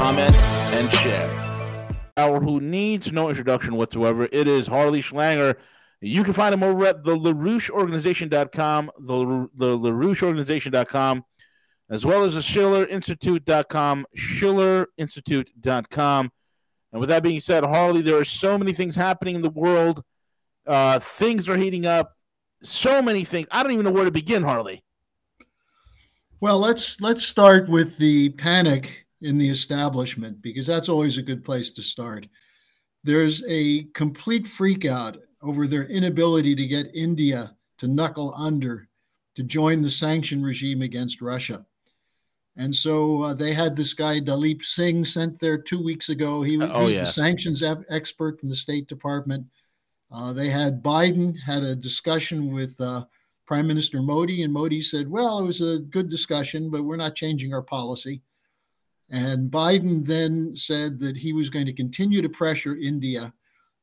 comment, and share. Our who needs no introduction whatsoever. It is Harley Schlanger. You can find him over at the LaRoucheOrganization.com, the, the LaRoucheOrganization.com, as well as the SchillerInstitute.com, SchillerInstitute.com. And with that being said, Harley, there are so many things happening in the world. Uh, things are heating up. So many things. I don't even know where to begin, Harley. Well, let's let's start with the panic in the establishment because that's always a good place to start. There's a complete freakout over their inability to get India to knuckle under to join the sanction regime against Russia. And so uh, they had this guy, Daleep Singh, sent there two weeks ago. He, oh, he's yeah. the sanctions expert from the State Department. Uh, they had Biden had a discussion with uh, Prime Minister Modi, and Modi said, Well, it was a good discussion, but we're not changing our policy. And Biden then said that he was going to continue to pressure India.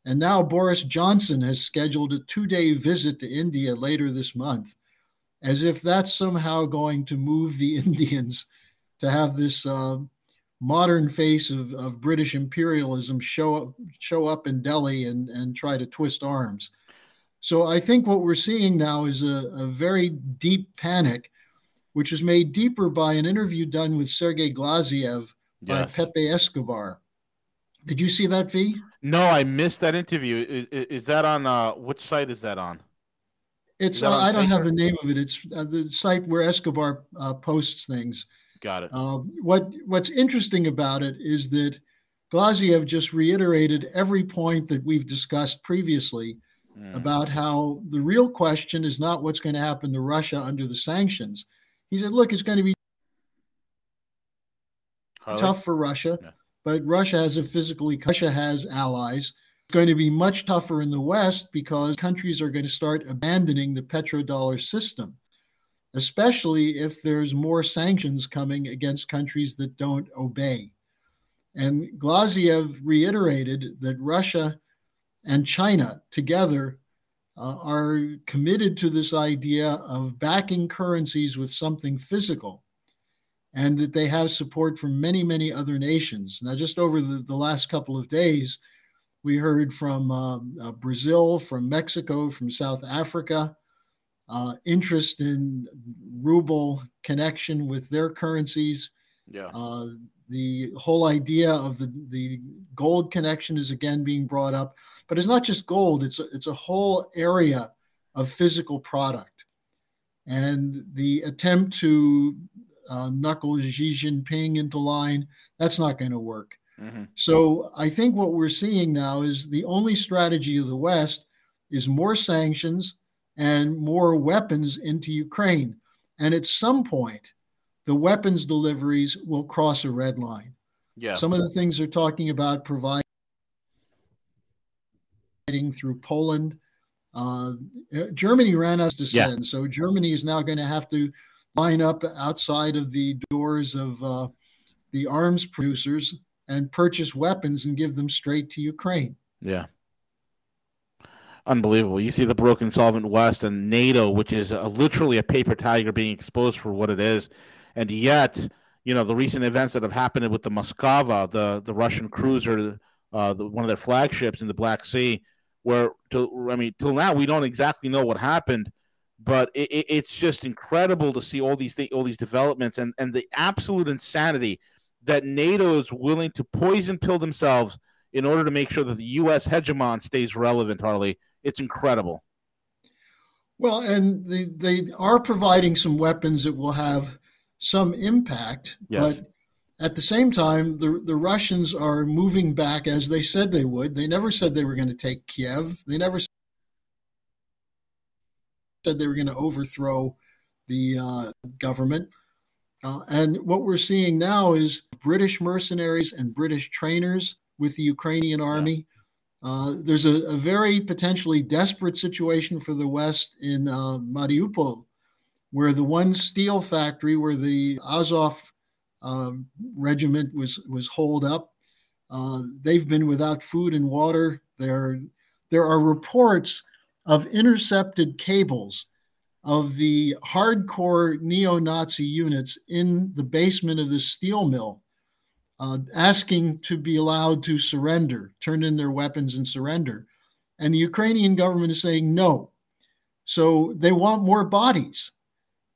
And now Boris Johnson has scheduled a two day visit to India later this month, as if that's somehow going to move the Indians to have this uh, modern face of, of British imperialism show up, show up in Delhi and, and try to twist arms. So I think what we're seeing now is a, a very deep panic which was made deeper by an interview done with Sergei Glaziev by yes. Pepe Escobar. Did you see that, V? No, I missed that interview. Is, is that on uh, which site is that on? It's uh, I don't have the name of it. It's uh, the site where Escobar uh, posts things. Got it. Um, what What's interesting about it is that Glaziev just reiterated every point that we've discussed previously mm. about how the real question is not what's going to happen to Russia under the sanctions. He said, look, it's going to be Harley? tough for Russia, yeah. but Russia has a physically, Russia has allies. It's going to be much tougher in the West because countries are going to start abandoning the petrodollar system, especially if there's more sanctions coming against countries that don't obey. And Glaziev reiterated that Russia and China together uh, are committed to this idea of backing currencies with something physical and that they have support from many, many other nations. Now, just over the, the last couple of days, we heard from uh, uh, Brazil, from Mexico, from South Africa, uh, interest in ruble connection with their currencies. Yeah. Uh, the whole idea of the, the gold connection is again being brought up. But it's not just gold; it's a, it's a whole area of physical product, and the attempt to uh, knuckle Xi Jinping into line that's not going to work. Mm-hmm. So I think what we're seeing now is the only strategy of the West is more sanctions and more weapons into Ukraine. And at some point, the weapons deliveries will cross a red line. Yeah. Some of the things they're talking about provide through Poland. Uh, Germany ran us to send, yeah. so Germany is now going to have to line up outside of the doors of uh, the arms producers and purchase weapons and give them straight to Ukraine. Yeah. Unbelievable. You see the broken solvent West and NATO, which is a, literally a paper tiger being exposed for what it is. And yet, you know, the recent events that have happened with the Moskva, the, the Russian cruiser, uh, the, one of their flagships in the Black Sea, where to, I mean, till now we don't exactly know what happened, but it, it, it's just incredible to see all these th- all these developments and and the absolute insanity that NATO is willing to poison pill themselves in order to make sure that the U.S. hegemon stays relevant. Harley, it's incredible. Well, and they they are providing some weapons that will have some impact, yes. but at the same time, the, the Russians are moving back as they said they would. They never said they were going to take Kiev. They never said they were going to overthrow the uh, government. Uh, and what we're seeing now is British mercenaries and British trainers with the Ukrainian army. Uh, there's a, a, very potentially desperate situation for the West in uh, Mariupol, where the one steel factory where the Azov uh, regiment was was holed up, uh, they've been without food and water. There, there are reports of intercepted cables of the hardcore neo Nazi units in the basement of the steel mill, uh, asking to be allowed to surrender, turn in their weapons and surrender. And the Ukrainian government is saying no. So they want more bodies.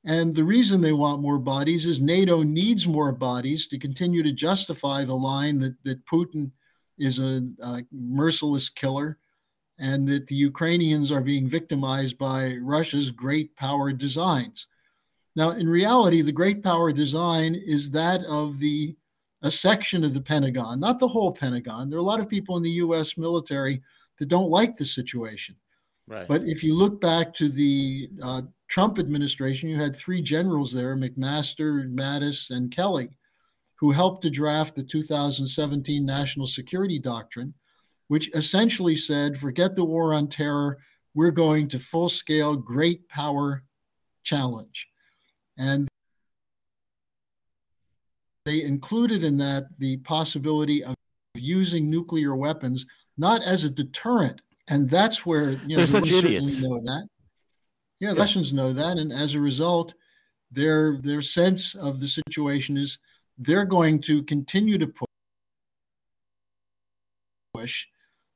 And the reason they want more bodies is NATO needs more bodies to continue to justify the line that, that Putin is a, a merciless killer and that the Ukrainians are being victimized by Russia's great power designs. Now, in reality, the great power design is that of the a section of the Pentagon, not the whole Pentagon. There are a lot of people in the U.S. military that don't like the situation. Right. But if you look back to the uh, Trump administration, you had three generals there McMaster, Mattis, and Kelly, who helped to draft the 2017 National Security Doctrine, which essentially said forget the war on terror, we're going to full scale great power challenge. And they included in that the possibility of using nuclear weapons not as a deterrent. And that's where you know, They're certainly know that. Yeah, yeah, Russians know that. And as a result, their their sense of the situation is they're going to continue to push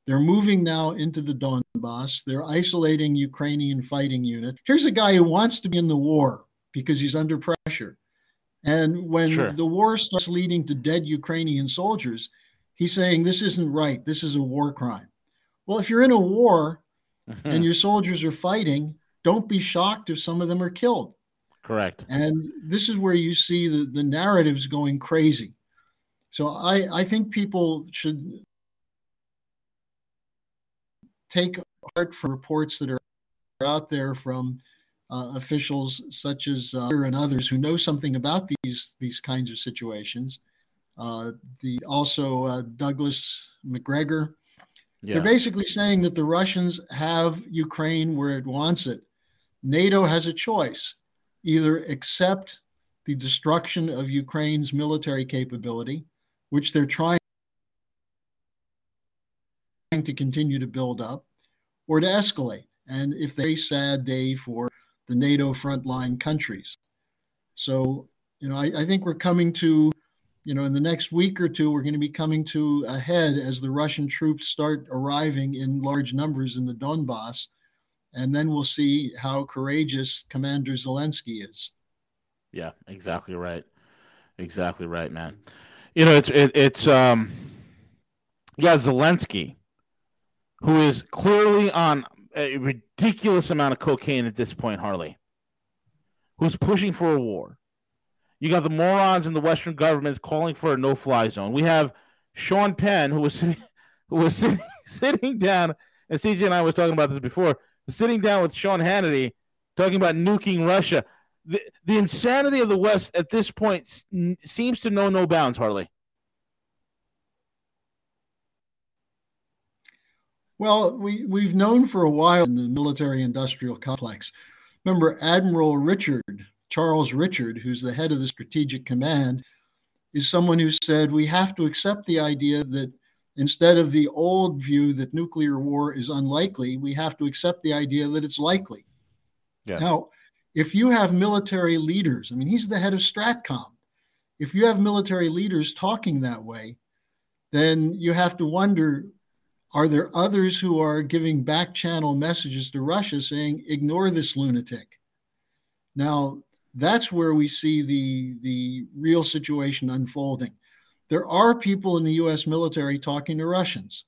they're moving now into the Donbass. They're isolating Ukrainian fighting units. Here's a guy who wants to be in the war because he's under pressure. And when sure. the war starts leading to dead Ukrainian soldiers, he's saying, This isn't right. This is a war crime. Well, if you're in a war mm-hmm. and your soldiers are fighting, don't be shocked if some of them are killed. Correct. And this is where you see the, the narratives going crazy. So I, I think people should take heart from reports that are out there from uh, officials such as uh, and others who know something about these these kinds of situations. Uh, the also uh, Douglas Macgregor, Yeah. They're basically saying that the Russians have Ukraine where it wants it. NATO has a choice: either accept the destruction of Ukraine's military capability, which they're trying to continue to build up or to escalate. And if they sad day for the NATO frontline countries. So, you know, I, I, think we're coming to, you know, in the next week or two, we're going to be coming to a head as the Russian troops start arriving in large numbers in the Donbass. And then we'll see how courageous Commander Zelensky is. Yeah, exactly right. Exactly right, man. You know, it's it, it's um yeah, Zelensky who is clearly on a ridiculous amount of cocaine at this point, Harley, who's pushing for a war. You got the morons in the Western governments calling for a no-fly zone. We have Sean Penn, who was sitting, who was sitting, sitting down, and CJ and I was talking about this before, sitting down with Sean Hannity, talking about nuking Russia. The, the insanity of the West at this point seems to know no bounds, Harley. Well, we, we've known for a while in the military industrial complex. Remember, Admiral Richard, Charles Richard, who's the head of the Strategic Command, is someone who said we have to accept the idea that instead of the old view that nuclear war is unlikely, we have to accept the idea that it's likely. Yeah. Now, if you have military leaders, I mean, he's the head of STRATCOM. If you have military leaders talking that way, then you have to wonder are there others who are giving back channel messages to Russia saying, ignore this lunatic? Now, that's where we see the, the real situation unfolding. There are people in the US military talking to Russians.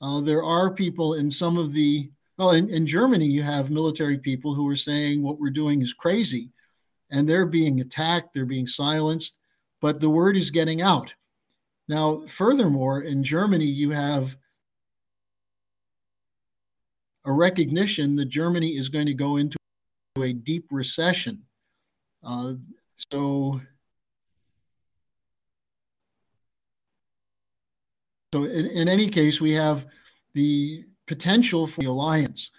Uh, there are people in some of the, well, in, in Germany, you have military people who are saying what we're doing is crazy, and they're being attacked, they're being silenced, but the word is getting out. Now, furthermore, in Germany, you have a recognition that Germany is going to go into a deep recession. Uh, so So, in, in any case, we have the potential for the alliance.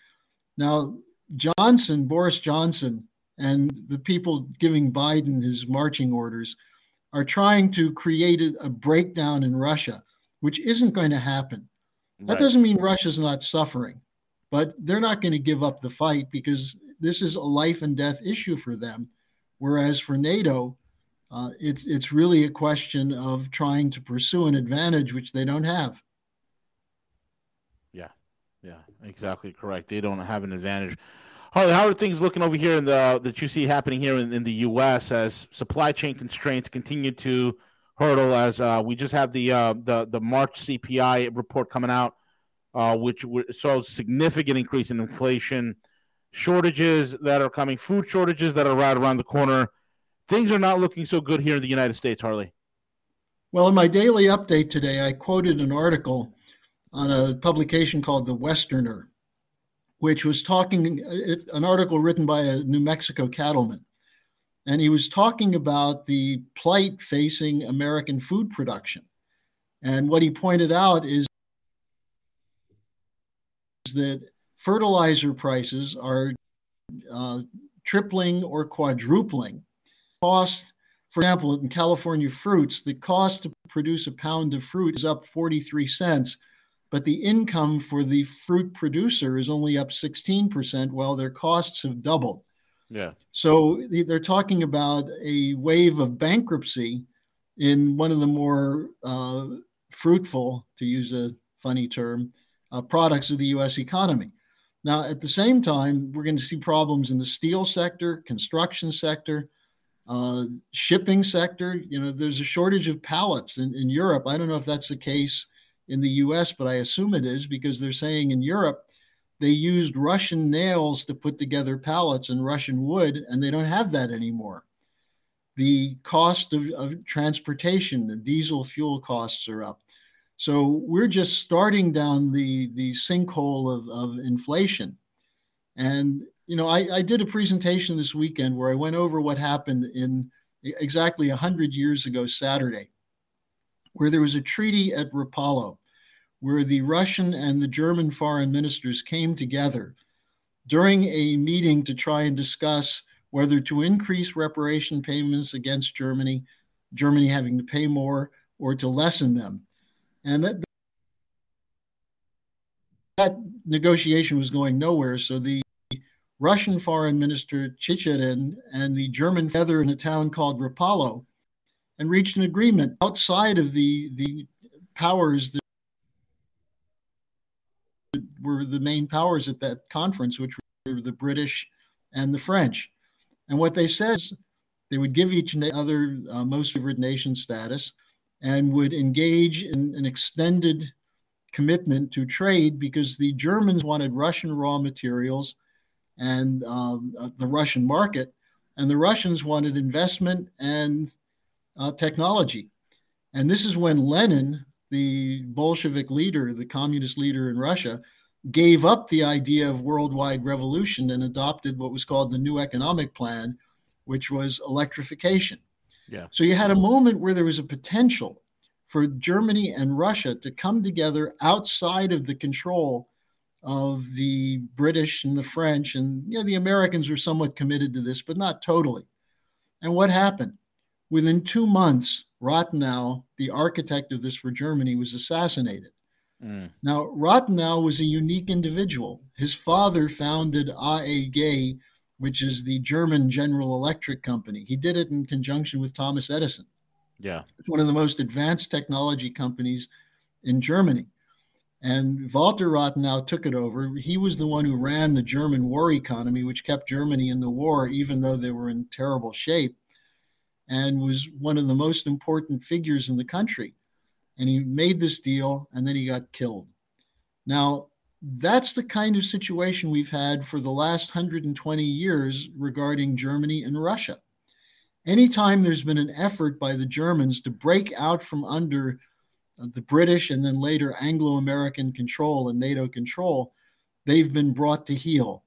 Now, Johnson, Boris Johnson, and the people giving Biden his marching orders are trying to create a, a breakdown in Russia, which isn't going to happen. That doesn't mean Russia's not suffering, but they're not going to give up the fight because this is a life and death issue for them. Whereas for NATO, uh, it's it's really a question of trying to pursue an advantage which they don't have. Yeah, yeah, exactly correct. They don't have an advantage. Harley, how are things looking over here in the that you see happening here in, in the U.S. as supply chain constraints continue to hurdle? As uh, we just have the uh, the the March CPI report coming out, uh, which shows significant increase in inflation, shortages that are coming, food shortages that are right around the corner. Things are not looking so good here in the United States, Harley. Well, in my daily update today, I quoted an article on a publication called The Westerner which was talking, an article written by a New Mexico cattleman. And he was talking about the plight facing American food production. And what he pointed out is that fertilizer prices are uh, tripling or quadrupling. Cost, for example, in California fruits, the cost to produce a pound of fruit is up 43 cents but the income for the fruit producer is only up 16% while their costs have doubled. Yeah. So they're talking about a wave of bankruptcy in one of the more uh, fruitful, to use a funny term, uh, products of the US economy. Now, at the same time, we're going to see problems in the steel sector, construction sector, uh, shipping sector. You know, there's a shortage of pallets in, in Europe. I don't know if that's the case in the US, but I assume it is because they're saying in Europe they used Russian nails to put together pallets and Russian wood, and they don't have that anymore. The cost of, of transportation, the diesel fuel costs are up. So we're just starting down the, the sinkhole of, of inflation. And, you know, I, I did a presentation this weekend where I went over what happened in exactly 100 years ago, Saturday, where there was a treaty at Rapallo where the Russian and the German foreign ministers came together during a meeting to try and discuss whether to increase reparation payments against Germany, Germany having to pay more, or to lessen them. And that, that negotiation was going nowhere. So the Russian foreign minister Chicherin and the German feather in a town called Rapallo and reached an agreement outside of the, the powers that were the main powers at that conference, which were the British and the French. And what they said is they would give each other uh, most favored nation status and would engage in an extended commitment to trade because the Germans wanted Russian raw materials and um, uh, the Russian market, and the Russians wanted investment and uh, technology. And this is when Lenin, the Bolshevik leader, the communist leader in Russia, gave up the idea of worldwide revolution and adopted what was called the New Economic Plan, which was electrification. Yeah. So you had a moment where there was a potential for Germany and Russia to come together outside of the control of the British and the French. And you know, the Americans were somewhat committed to this, but not totally. And what happened? Within two months, Rathenau, the architect of this for Germany, was assassinated. Mm. Now, Rathenau was a unique individual. His father founded AEG, which is the German General Electric Company. He did it in conjunction with Thomas Edison. Yeah. It's one of the most advanced technology companies in Germany. And Walter Rathenau took it over. He was the one who ran the German war economy, which kept Germany in the war, even though they were in terrible shape and was one of the most important figures in the country. And he made this deal and then he got killed. Now, that's the kind of situation we've had for the last 120 years regarding Germany and Russia. Anytime there's been an effort by the Germans to break out from under the British and then later Anglo American control and NATO control, they've been brought to heel.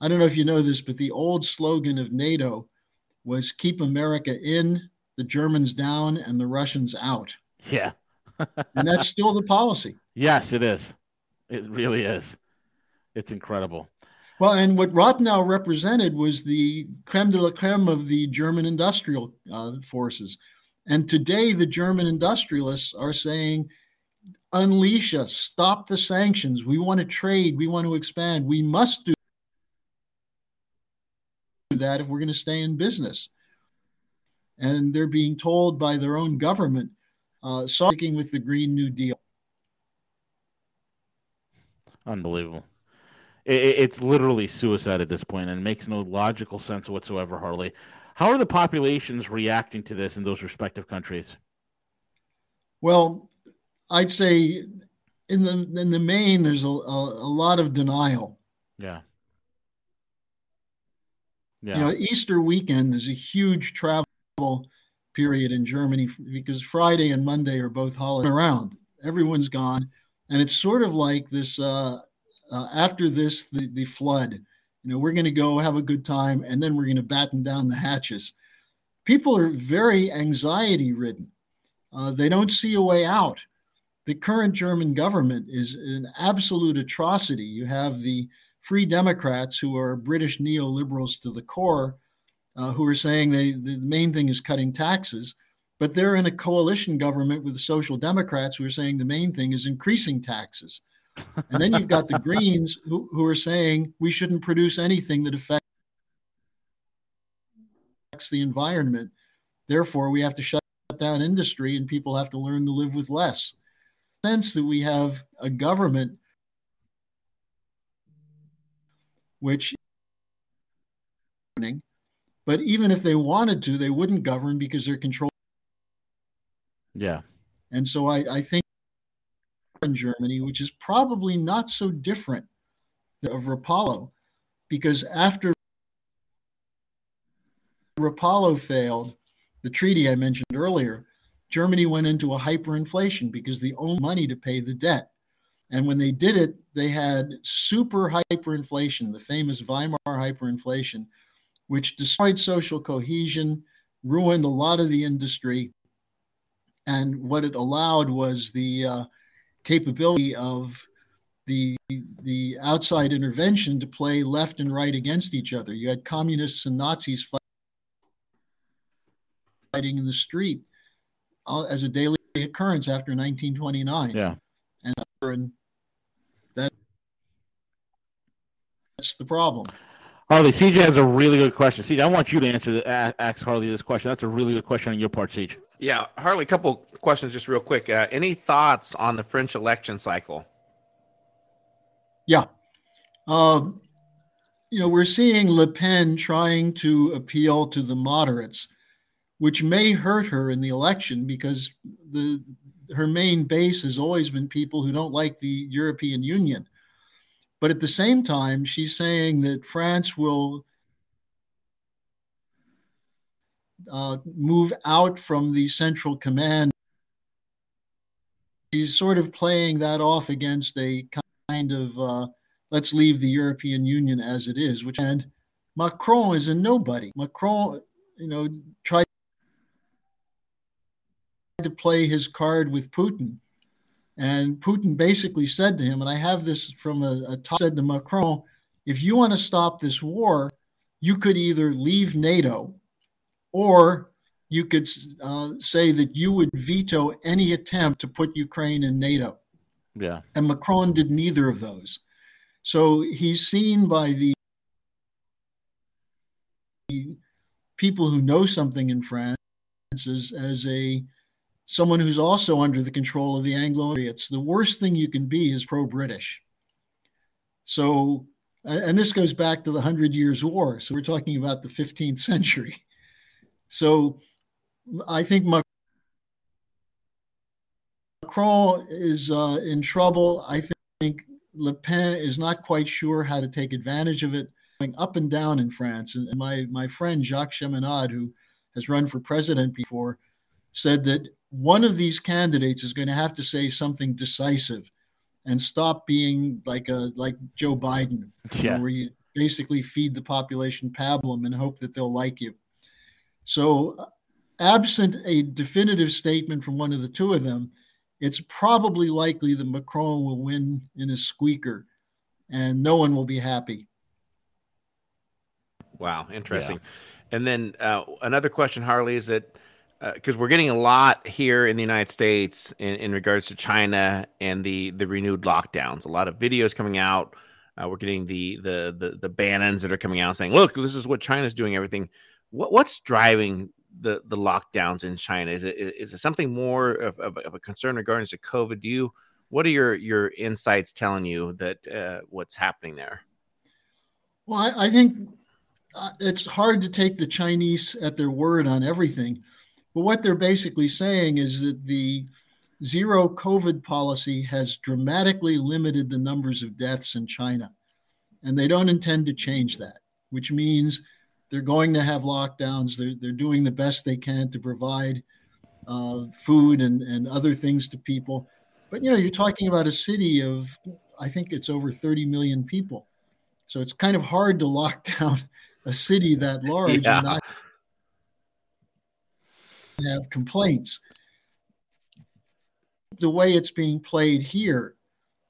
I don't know if you know this, but the old slogan of NATO was keep America in, the Germans down, and the Russians out. Yeah. and that's still the policy. Yes, it is. It really is. It's incredible. Well, and what Rathenau represented was the creme de la creme of the German industrial uh, forces. And today, the German industrialists are saying, unleash us, stop the sanctions. We want to trade, we want to expand. We must do that if we're going to stay in business. And they're being told by their own government, uh, sticking with the Green New Deal. Unbelievable. It, it's literally suicide at this point and makes no logical sense whatsoever, Harley. How are the populations reacting to this in those respective countries? Well, I'd say in the in the main, there's a, a, a lot of denial. Yeah. Yeah. You know, Easter weekend is a huge travel period in Germany because Friday and Monday are both holidays around. Everyone's gone, and it's sort of like this. Uh, uh, after this, the the flood. You know, we're going to go have a good time, and then we're going to batten down the hatches. People are very anxiety ridden. Uh, they don't see a way out. The current German government is an absolute atrocity. You have the Free Democrats, who are British neoliberals to the core, uh, who are saying they, the main thing is cutting taxes. But they're in a coalition government with the Social Democrats, who are saying the main thing is increasing taxes. And then you've got the Greens, who, who are saying we shouldn't produce anything that affects the environment. Therefore, we have to shut down industry and people have to learn to live with less. Sense that we have a government which but even if they wanted to, they wouldn't govern because they're controlled. Yeah. And so I, I think in Germany, which is probably not so different of Rapallo, because after Rapallo failed, the treaty I mentioned earlier, Germany went into a hyperinflation because they owned money to pay the debt. And when they did it, they had super hyperinflation, the famous Weimar hyperinflation, which destroyed social cohesion, ruined a lot of the industry. And what it allowed was the uh, capability of the, the outside intervention to play left and right against each other. You had communists and Nazis fighting in the street uh, as a daily occurrence after 1929. Yeah. And, and that, that's the problem. Harley, CJ has a really good question. CJ, I want you to answer the, ask Harley this question. That's a really good question on your part, CJ. Yeah, Harley, a couple questions just real quick. Uh, any thoughts on the French election cycle? Yeah. Um, you know, we're seeing Le Pen trying to appeal to the moderates, which may hurt her in the election because the her main base has always been people who don't like the European Union. But at the same time, she's saying that France will uh, move out from the central command. She's sort of playing that off against a kind of uh, let's leave the European Union as it is, which and Macron is a nobody. Macron, you know, tried to play his card with Putin. And Putin basically said to him, and I have this from a, a top said to Macron, if you want to stop this war, you could either leave NATO or you could uh, say that you would veto any attempt to put Ukraine in NATO. Yeah. And Macron did neither of those. So he's seen by the people who know something in France as, as a someone who's also under the control of the Anglo. It's the worst thing you can be is pro-British. So, and this goes back to the Hundred Years' War. So we're talking about the 15th century. So I think Macron is uh, in trouble. I think Le Pen is not quite sure how to take advantage of it. Going up and down in France, and my my friend Jacques Cheminade, who has run for president before, said that one of these candidates is going to have to say something decisive and stop being like a like Joe Biden, yeah. know, where you basically feed the population pablum and hope that they'll like you. So, absent a definitive statement from one of the two of them, it's probably likely that Macron will win in a squeaker and no one will be happy. Wow, interesting. Yeah. And then uh, another question, Harley, is that because uh, we're getting a lot here in the United States in, in regards to China and the the renewed lockdowns. A lot of videos coming out. Uh, we're getting the, the the the Bannons that are coming out saying, "Look, this is what China's doing. Everything." What, what's driving the the lockdowns in China? Is it is it something more of, of, of a concern regarding to COVID? Do you what are your your insights telling you that uh, what's happening there? Well, I, I think uh, it's hard to take the Chinese at their word on everything. But what they're basically saying is that the zero COVID policy has dramatically limited the numbers of deaths in China. And they don't intend to change that, which means they're going to have lockdowns. They're, they're doing the best they can to provide uh, food and, and other things to people. But you know, you're talking about a city of, I think it's over 30 million people. So it's kind of hard to lock down a city that large yeah. and not have complaints. The way it's being played here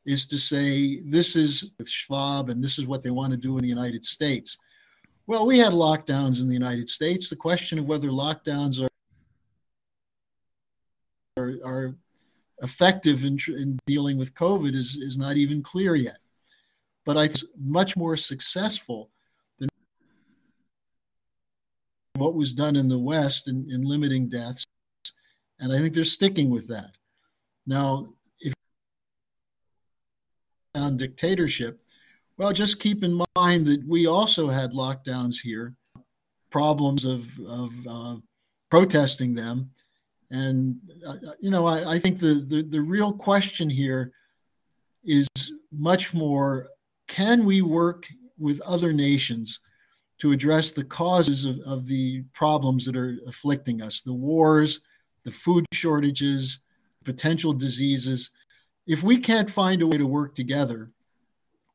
is to say this is with Schwab and this is what they want to do in the United States. Well, we had lockdowns in the United States. The question of whether lockdowns are are, are effective in, in, dealing with COVID is, is not even clear yet. But I think much more successful what was done in the West in, in limiting deaths. And I think they're sticking with that. Now, if on dictatorship, well, just keep in mind that we also had lockdowns here, problems of, of uh, protesting them. And, uh, you know, I, I think the, the, the real question here is much more can we work with other nations to address the causes of, of the problems that are afflicting us the wars, the food shortages, potential diseases. If we can't find a way to work together,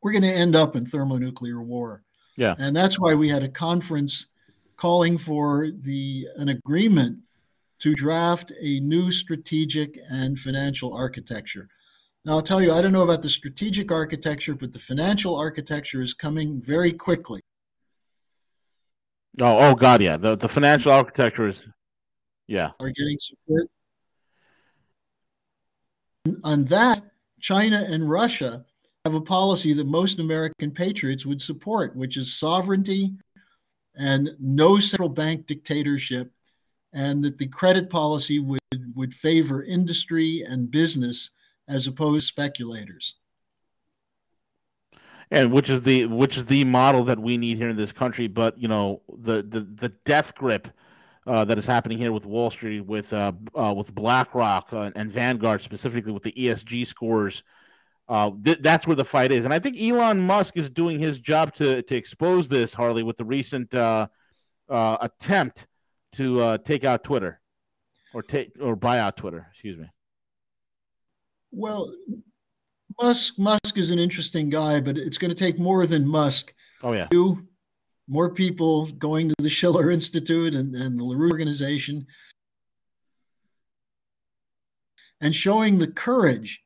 we're going to end up in thermonuclear war. Yeah. And that's why we had a conference calling for the an agreement to draft a new strategic and financial architecture. Now, I'll tell you, I don't know about the strategic architecture, but the financial architecture is coming very quickly. Oh, oh God, yeah. The the financial architecture is, yeah, are getting support. On that, China and Russia have a policy that most American patriots would support, which is sovereignty and no central bank dictatorship, and that the credit policy would would favor industry and business as opposed to speculators and which is the which is the model that we need here in this country. But you know, the the the death grip uh, that is happening here with Wall Street, with uh, uh, with BlackRock uh, and Vanguard, specifically with the ESG scores. Uh, th- that's where the fight is, and I think Elon Musk is doing his job to to expose this, Harley, with the recent uh, attempt to take out Twitter, or take or buy out Twitter. Excuse me. Well, Musk Musk is an interesting guy, but it's going to take more than Musk. Oh yeah. More people going to the Schiller Institute and, and the LaRouche organization and showing the courage.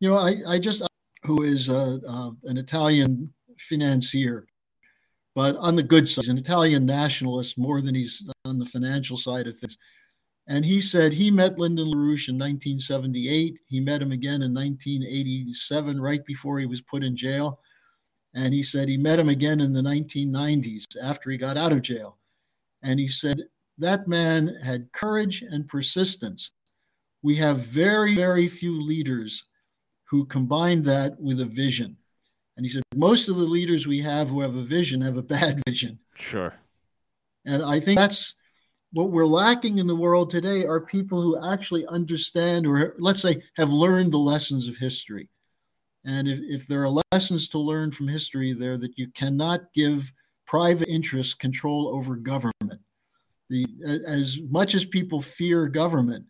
You know, I, I just, who is uh, uh, an Italian financier, but on the good side, he's an Italian nationalist more than he's on the financial side of things. And he said he met Lyndon LaRouche in 1978. He met him again in 1987, right before he was put in jail. And he said he met him again in the 1990s after he got out of jail. And he said that man had courage and persistence. We have very, very few leaders who combine that with a vision. And he said most of the leaders we have who have a vision have a bad vision. Sure. And I think that's what we're lacking in the world today are people who actually understand or let's say have learned the lessons of history and if, if there are lessons to learn from history there that you cannot give private interests control over government the as much as people fear government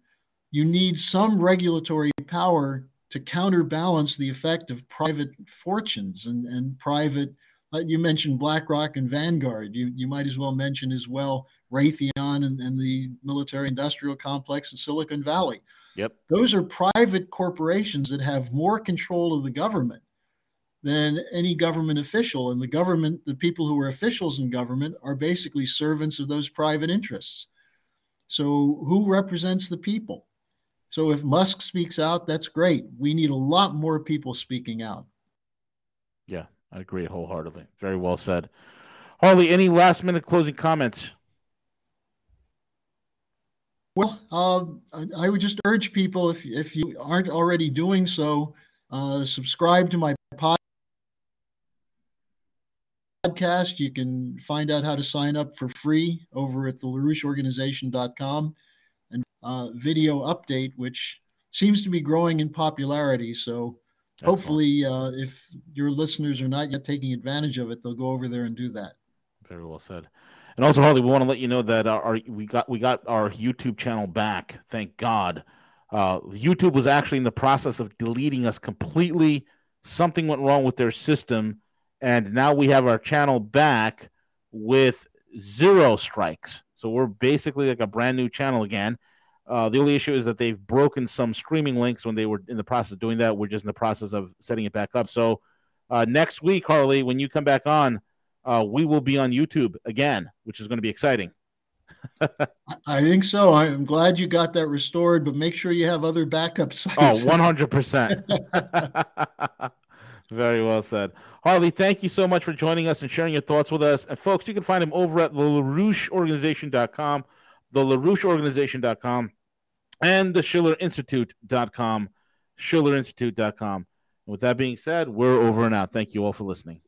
you need some regulatory power to counterbalance the effect of private fortunes and, and private uh, you mentioned BlackRock and Vanguard. You, you might as well mention as well Raytheon and, and the military industrial complex in Silicon Valley. Yep. Those are private corporations that have more control of the government than any government official. And the government, the people who are officials in government, are basically servants of those private interests. So, who represents the people? So, if Musk speaks out, that's great. We need a lot more people speaking out. Yeah, I agree wholeheartedly. Very well said. Harley, any last minute closing comments? Well, uh, I would just urge people, if, if you aren't already doing so, uh, subscribe to my podcast. You can find out how to sign up for free over at the LaRoucheOrganization.com and uh, video update, which seems to be growing in popularity. So hopefully, uh, if your listeners are not yet taking advantage of it, they'll go over there and do that. Very well said. And also, Harley, we want to let you know that our, our we got we got our YouTube channel back. Thank God. Uh, YouTube was actually in the process of deleting us completely. Something went wrong with their system and now we have our channel back with zero strikes. So we're basically like a brand new channel again. Uh, the only issue is that they've broken some streaming links when they were in the process of doing that. We're just in the process of setting it back up. So uh, next week, Harley, when you come back on, uh, we will be on YouTube again, which is going to be exciting. I think so. I'm glad you got that restored, but make sure you have other backup sites. Oh, 100%. Very well said. Harley, thank you so much for joining us and sharing your thoughts with us. And folks, you can find him over at the LaRoucheOrganization.com, the LaRoucheOrganization.com, and the SchillerInstitute.com, SchillerInstitute.com. And with that being said, we're over and out. Thank you all for listening.